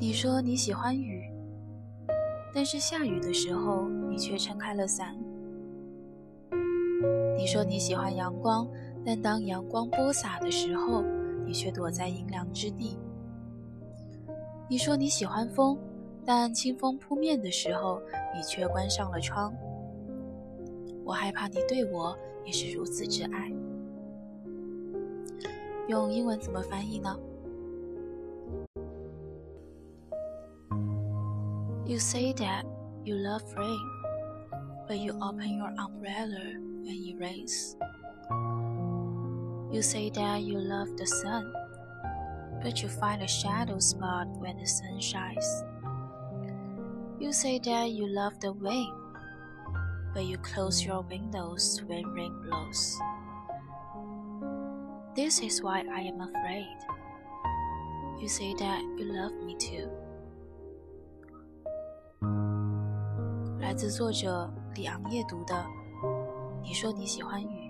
你说你喜欢雨，但是下雨的时候你却撑开了伞。你说你喜欢阳光，但当阳光播洒的时候，你却躲在阴凉之地。你说你喜欢风，但清风扑面的时候，你却关上了窗。我害怕你对我也是如此之爱。用英文怎么翻译呢？You say that you love rain, but you open your umbrella when it rains. You say that you love the sun, but you find a shadow spot when the sun shines. You say that you love the wind, but you close your windows when rain blows. This is why I am afraid. You say that you love me too. 来自作者李昂夜读的。你说你喜欢雨。